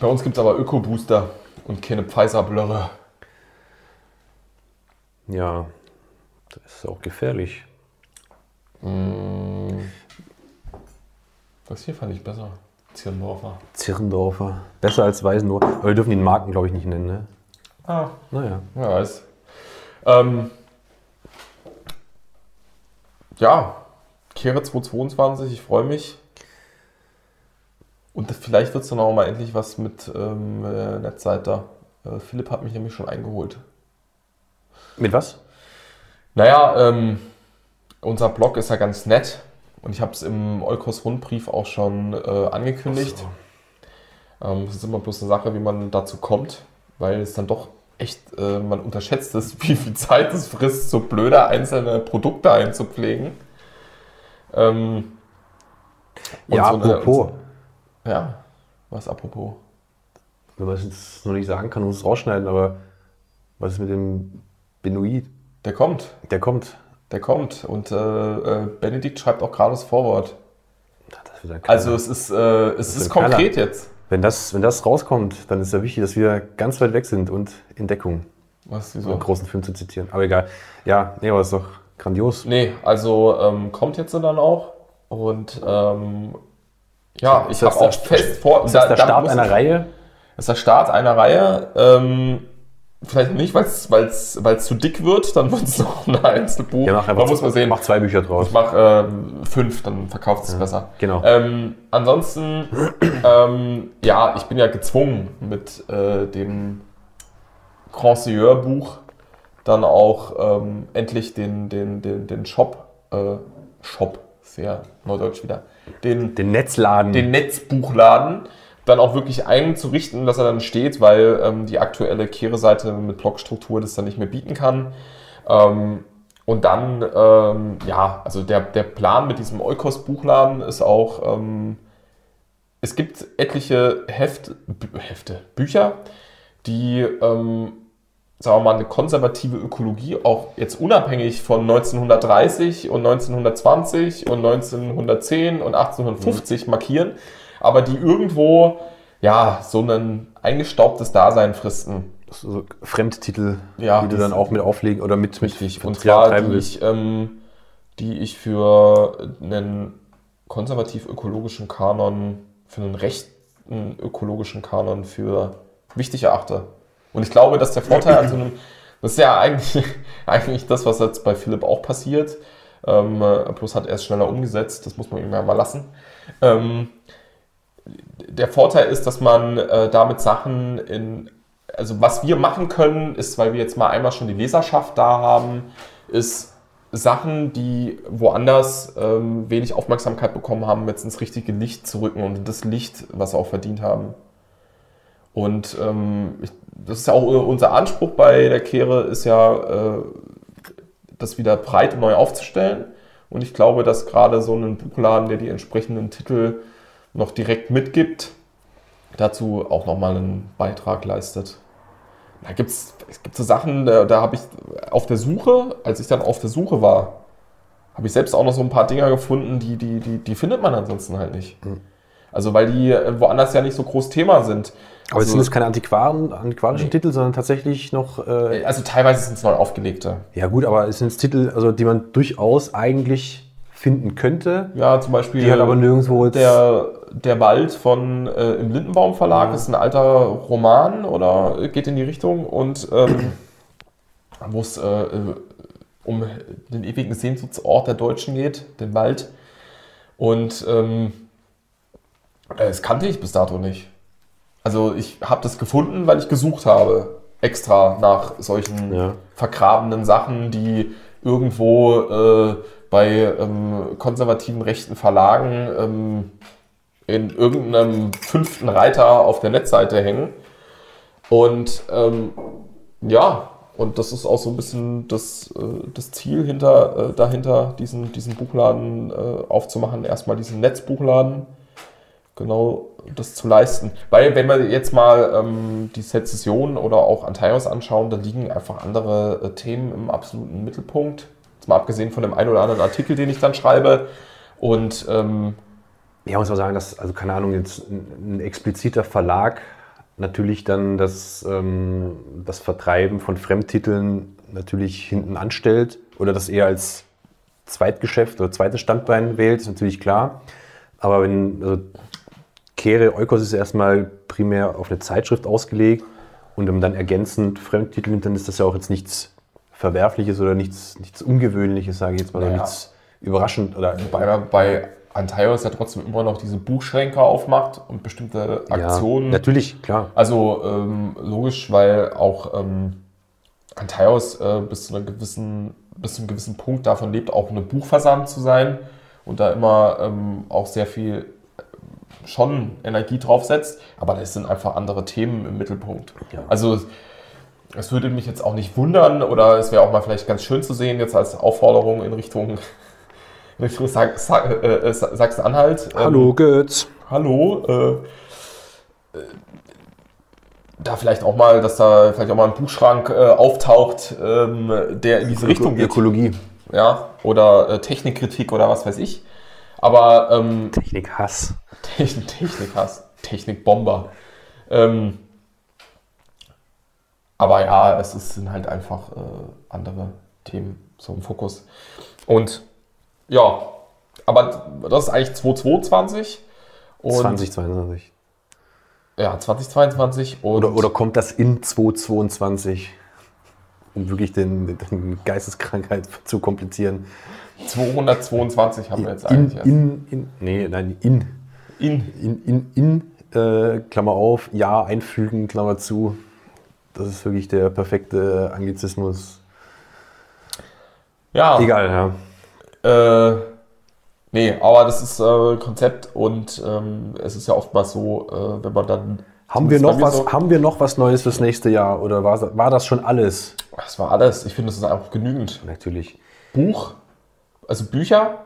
Bei uns gibt es aber Öko-Booster und keine Pfizer-Blöre.
Ja, das ist auch gefährlich.
Das hier fand ich besser. Zirndorfer.
Zirndorfer. Besser als Weißendorf. Aber wir dürfen den Marken, glaube ich, nicht nennen, ne?
Ah,
Naja.
wer weiß. Ähm, ja, Kehre 222, ich freue mich. Und vielleicht wird es dann auch mal endlich was mit ähm, äh, Netzseite. Äh, Philipp hat mich nämlich schon eingeholt.
Mit was?
Naja, ähm, unser Blog ist ja ganz nett und ich habe es im Eukos Rundbrief auch schon äh, angekündigt. Ähm, Es ist immer bloß eine Sache, wie man dazu kommt, weil es dann doch echt, äh, man unterschätzt es, [LAUGHS] wie viel Zeit es frisst, so blöde einzelne Produkte einzupflegen. Ähm,
Ja,
so eine-
apropos.
ja, was apropos?
Wenn man es jetzt noch nicht sagen kann, muss es rausschneiden, aber was ist mit dem Benoit?
Der kommt,
Der kommt.
der kommt und äh, äh, Benedikt schreibt auch gerade das Vorwort.
Das ein Knaller.
Also es ist, äh, es ist
ein Knaller.
konkret jetzt.
Wenn, das, wenn das rauskommt, dann ist ja wichtig, dass wir ganz weit weg sind und in Deckung,
Was,
um
wieso?
einen großen Film zu zitieren. Aber egal. Ja, nee, aber ist doch grandios.
Nee, also ähm, kommt jetzt dann auch. Und ähm, ja, ich habe auch fest vor.
Ist das der
da- da
Start einer Reihe?
Das ist der Start einer Reihe. Ähm, vielleicht nicht, weil es zu dick wird, dann wird es [LAUGHS] noch ein Einzelbuch.
Ja, mach einfach
muss man sehen.
Mach zwei Bücher draus.
Ich mache ähm, fünf, dann verkauft es besser.
Genau.
Ähm, ansonsten, [CLEARS THROAT] ähm, ja, ich bin ja gezwungen mit äh, dem Grand Buch dann auch ähm, endlich den, den, den, den Shop, äh, Shop, sehr neudeutsch wieder, den,
Den Netzladen.
den Netzbuchladen dann auch wirklich einzurichten, dass er dann steht, weil ähm, die aktuelle Kehre-Seite mit Blockstruktur das dann nicht mehr bieten kann. Ähm, und dann, ähm, ja, also der, der Plan mit diesem Eukos-Buchladen ist auch, ähm, es gibt etliche Heft, Hefte, Bücher, die, ähm, sagen wir mal, eine konservative Ökologie auch jetzt unabhängig von 1930 und 1920 und 1910 und 1850 markieren, aber die irgendwo, ja, so ein eingestaubtes Dasein fristen.
so Fremdtitel,
Ja,
die du dann auch mit auflegen oder mit, mit
Richtig. Und zwar die ich, ähm, die ich für einen konservativ-ökologischen Kanon, für einen rechten ökologischen Kanon für wichtig erachte. Und ich glaube, dass der Vorteil an so einem, [CLEARS THROAT] das ist ja eigentlich, [LAUGHS] eigentlich das, was jetzt bei Philipp auch passiert, ähm, äh, bloß hat er es schneller umgesetzt, das muss man ihm ja mal lassen. Ähm, der Vorteil ist, dass man äh, damit Sachen in, also was wir machen können, ist, weil wir jetzt mal einmal schon die Leserschaft da haben, ist Sachen, die woanders ähm, wenig Aufmerksamkeit bekommen haben, jetzt ins richtige Licht zu rücken und das Licht, was sie auch verdient haben. Und ähm, ich, das ist ja auch unser Anspruch bei der Kehre, ist ja, äh, das wieder breit und neu aufzustellen. Und ich glaube, dass gerade so ein Buchladen, der die entsprechenden Titel noch direkt mitgibt, dazu auch nochmal einen Beitrag leistet. Da gibt's, es gibt so Sachen, da, da habe ich auf der Suche, als ich dann auf der Suche war, habe ich selbst auch noch so ein paar Dinger gefunden, die, die, die, die findet man ansonsten halt nicht. Mhm. Also weil die woanders ja nicht so groß Thema sind.
Aber also, sind das keine Antiquaren, antiquarischen nee. Titel, sondern tatsächlich noch.
Äh also teilweise sind es neu aufgelegte.
Ja, gut, aber es sind Titel, also die man durchaus eigentlich finden könnte.
Ja, zum Beispiel.
Die halt aber nirgendwo.
Der, der Wald von äh, im Lindenbaum Verlag ja. ist ein alter Roman oder geht in die Richtung und ähm, wo es äh, um den ewigen Sehnsuchtsort der Deutschen geht, den Wald. Und ähm, das kannte ich bis dato nicht. Also ich habe das gefunden, weil ich gesucht habe, extra nach solchen ja. vergrabenen Sachen, die irgendwo äh, bei ähm, konservativen rechten Verlagen ähm, in irgendeinem fünften Reiter auf der Netzseite hängen. Und ähm, ja, und das ist auch so ein bisschen das, äh, das Ziel hinter, äh, dahinter, diesen, diesen Buchladen äh, aufzumachen. Erstmal diesen Netzbuchladen genau das zu leisten. Weil wenn wir jetzt mal ähm, die Sezession oder auch Antaios anschauen, da liegen einfach andere Themen im absoluten Mittelpunkt. Jetzt mal abgesehen von dem einen oder anderen Artikel, den ich dann schreibe. Und ähm,
ja, muss man sagen, dass, also keine Ahnung, jetzt ein, ein expliziter Verlag natürlich dann das, ähm, das Vertreiben von Fremdtiteln natürlich hinten anstellt oder das eher als Zweitgeschäft oder zweites Standbein wählt, ist natürlich klar. Aber wenn, also Kehre Eukos ist erstmal primär auf eine Zeitschrift ausgelegt und dann ergänzend Fremdtitel nimmt, dann ist das ja auch jetzt nichts Verwerfliches oder nichts, nichts Ungewöhnliches, sage ich jetzt mal, naja. oder nichts überraschend. Oder
bei, bei Antaios ja trotzdem immer noch diese Buchschränke aufmacht und bestimmte Aktionen.
Ja, natürlich, klar.
Also ähm, logisch, weil auch ähm, Antaios äh, bis, zu einer gewissen, bis zu einem gewissen Punkt davon lebt, auch eine Buchversand zu sein und da immer ähm, auch sehr viel schon Energie draufsetzt, aber es sind einfach andere Themen im Mittelpunkt. Ja. Also es würde mich jetzt auch nicht wundern oder es wäre auch mal vielleicht ganz schön zu sehen, jetzt als Aufforderung in Richtung, in Richtung Sach Sach äh, Sachsen-Anhalt.
Hallo ähm, Götz.
Hallo. Äh, äh, da vielleicht auch mal, dass da vielleicht auch mal ein Buchschrank äh, auftaucht, ähm, der in diese Richtung
geht. Ökologie.
Ja, oder äh, Technikkritik oder was weiß ich. Aber ähm,
Technikhass.
Technik, Technikhass. Technikbomber. Ähm, aber ja, es ist, sind halt einfach äh, andere Themen so im Fokus. Und ja, aber das ist eigentlich 2022.
Und 2022.
Ja, 2022.
oder, oder kommt das in 2022? Um wirklich den, den Geisteskrankheit [LAUGHS] zu komplizieren.
222 haben wir jetzt
eigentlich. In, in, in, nee, nein, in. In. In, in, in äh, Klammer auf, ja, einfügen, Klammer zu. Das ist wirklich der perfekte Anglizismus.
Ja.
Egal, ja.
Äh, nee, aber das ist äh, Konzept und ähm, es ist ja oftmals so, äh, wenn man dann.
Haben wir, noch was, so, haben wir noch was Neues fürs nächste Jahr oder war, war das schon alles?
Das war alles. Ich finde, das ist einfach genügend.
Natürlich.
Buch also Bücher,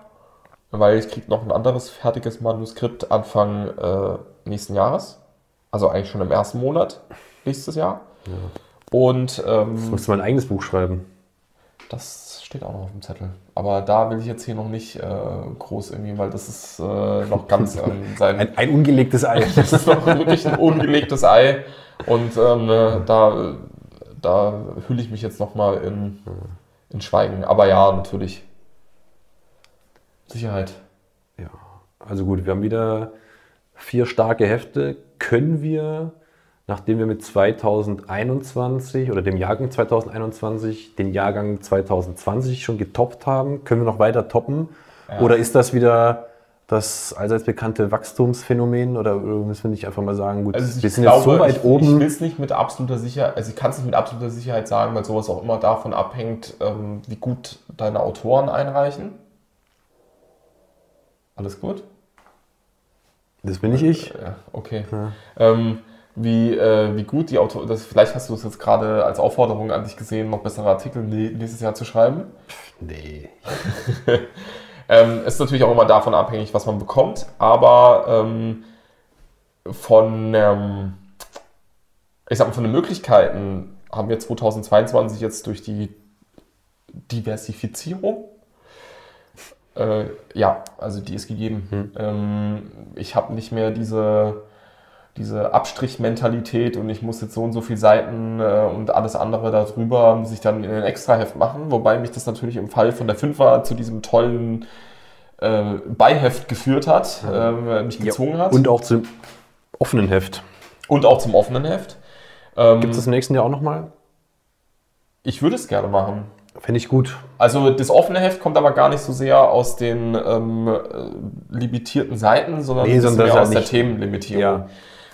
weil ich kriege noch ein anderes fertiges Manuskript Anfang äh, nächsten Jahres. Also eigentlich schon im ersten Monat nächstes Jahr. Ja. Und ähm,
Jetzt musst du mal ein eigenes Buch schreiben.
Das steht auch noch auf dem Zettel. Aber da will ich jetzt hier noch nicht äh, groß irgendwie, weil das ist äh, noch ganz [LAUGHS] ähm,
sein. Ein, ein, ungelegtes Ei. [LAUGHS]
das ist noch wirklich ein ungelegtes Ei. Und ähm, äh, da, da hülle ich mich jetzt noch mal in, in Schweigen. Aber ja, natürlich Sicherheit.
Ja, also gut, wir haben wieder vier starke Hefte. Können wir, nachdem wir mit 2021 oder dem Jahrgang 2021 den Jahrgang 2020 schon getoppt haben, können wir noch weiter toppen? Ja. Oder ist das wieder das allseits bekannte Wachstumsphänomen oder müssen wir nicht einfach mal sagen, gut,
Also
wir sind
glaube,
jetzt so weit
ich,
oben.
Ich will es nicht mit absoluter Sicherheit, also ich kann es nicht mit absoluter Sicherheit sagen, weil sowas auch immer davon abhängt, ähm, wie gut deine Autoren einreichen. Alles gut?
das bin nicht ich.
Ja, okay.
Ja.
Ähm, wie, äh, wie gut die Autoren, das, vielleicht hast du es jetzt gerade als Aufforderung an dich gesehen, noch bessere Artikel nä- nächstes Jahr zu schreiben.
Nee. [LAUGHS]
Ähm, ist natürlich auch immer davon abhängig, was man bekommt, aber ähm, von, ähm, ich sag mal, von den Möglichkeiten haben wir 2022 jetzt durch die Diversifizierung, äh, ja, also die ist gegeben. Ähm, ich habe nicht mehr diese, diese Abstrichmentalität und ich muss jetzt so und so viele Seiten äh, und alles andere darüber muss ich dann in ein Extraheft machen, wobei mich das natürlich im Fall von der Fünfer zu diesem tollen äh, Beiheft geführt hat, äh, mich gezwungen hat
Und auch zum offenen Heft.
und auch zum offenen Heft. Ähm,
Gibt es das im nächsten Jahr auch nochmal?
ich würde es gerne machen.
Fände ich gut.
Also das offene Heft kommt aber gar nicht so sehr aus den ähm, äh, limitierten Seiten, sondern
Nee, sondern
aus
ja
der
nicht-
Themenlimitierung.
Ja.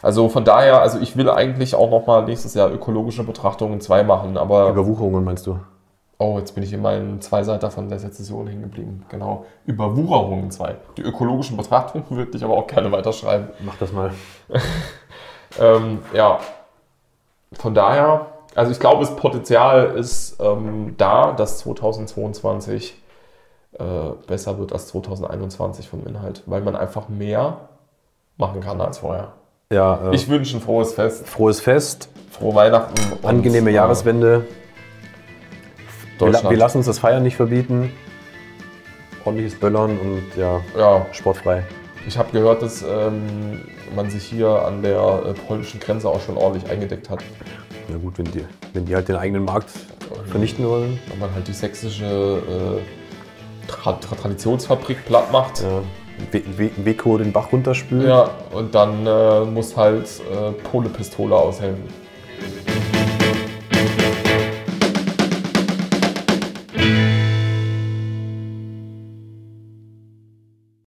Also von daher, also ich will eigentlich auch nochmal nächstes Jahr ökologische Betrachtungen 2 machen, aber
Überwucherungen meinst du?
oh, jetzt bin ich in meinen Zweiseiter von der Sezession hängen geblieben. Genau, Überwucherungen 2. Die ökologischen Betrachtungen [LAUGHS] würde ich aber auch gerne weiterschreiben.
Mach das mal. [LAUGHS]
Ähm, ja, von daher, also ich glaube, das Potenzial ist ähm, da, dass 2022 äh, besser wird als 2021 vom Inhalt, weil man einfach mehr machen kann als vorher.
Ja, äh,
Ich wünsche ein frohes Fest,
frohes Fest,
frohe Weihnachten.
angenehme Jahreswende. Wir, wir lassen uns das Feiern nicht verbieten. Ordentliches Böllern und ja,
Ja,
sportfrei.
ich habe gehört, dass ähm, man sich hier an der äh, polnischen Grenze auch schon ordentlich eingedeckt hat.
Na gut, wenn die, wenn die halt den eigenen Markt vernichten wollen.
Wenn man halt die sächsische äh, Tra Tra Traditionsfabrik platt macht.
Ja, Weko den Bach runterspülen.
Ja, und dann äh, muss halt äh, Polepistole aushelfen.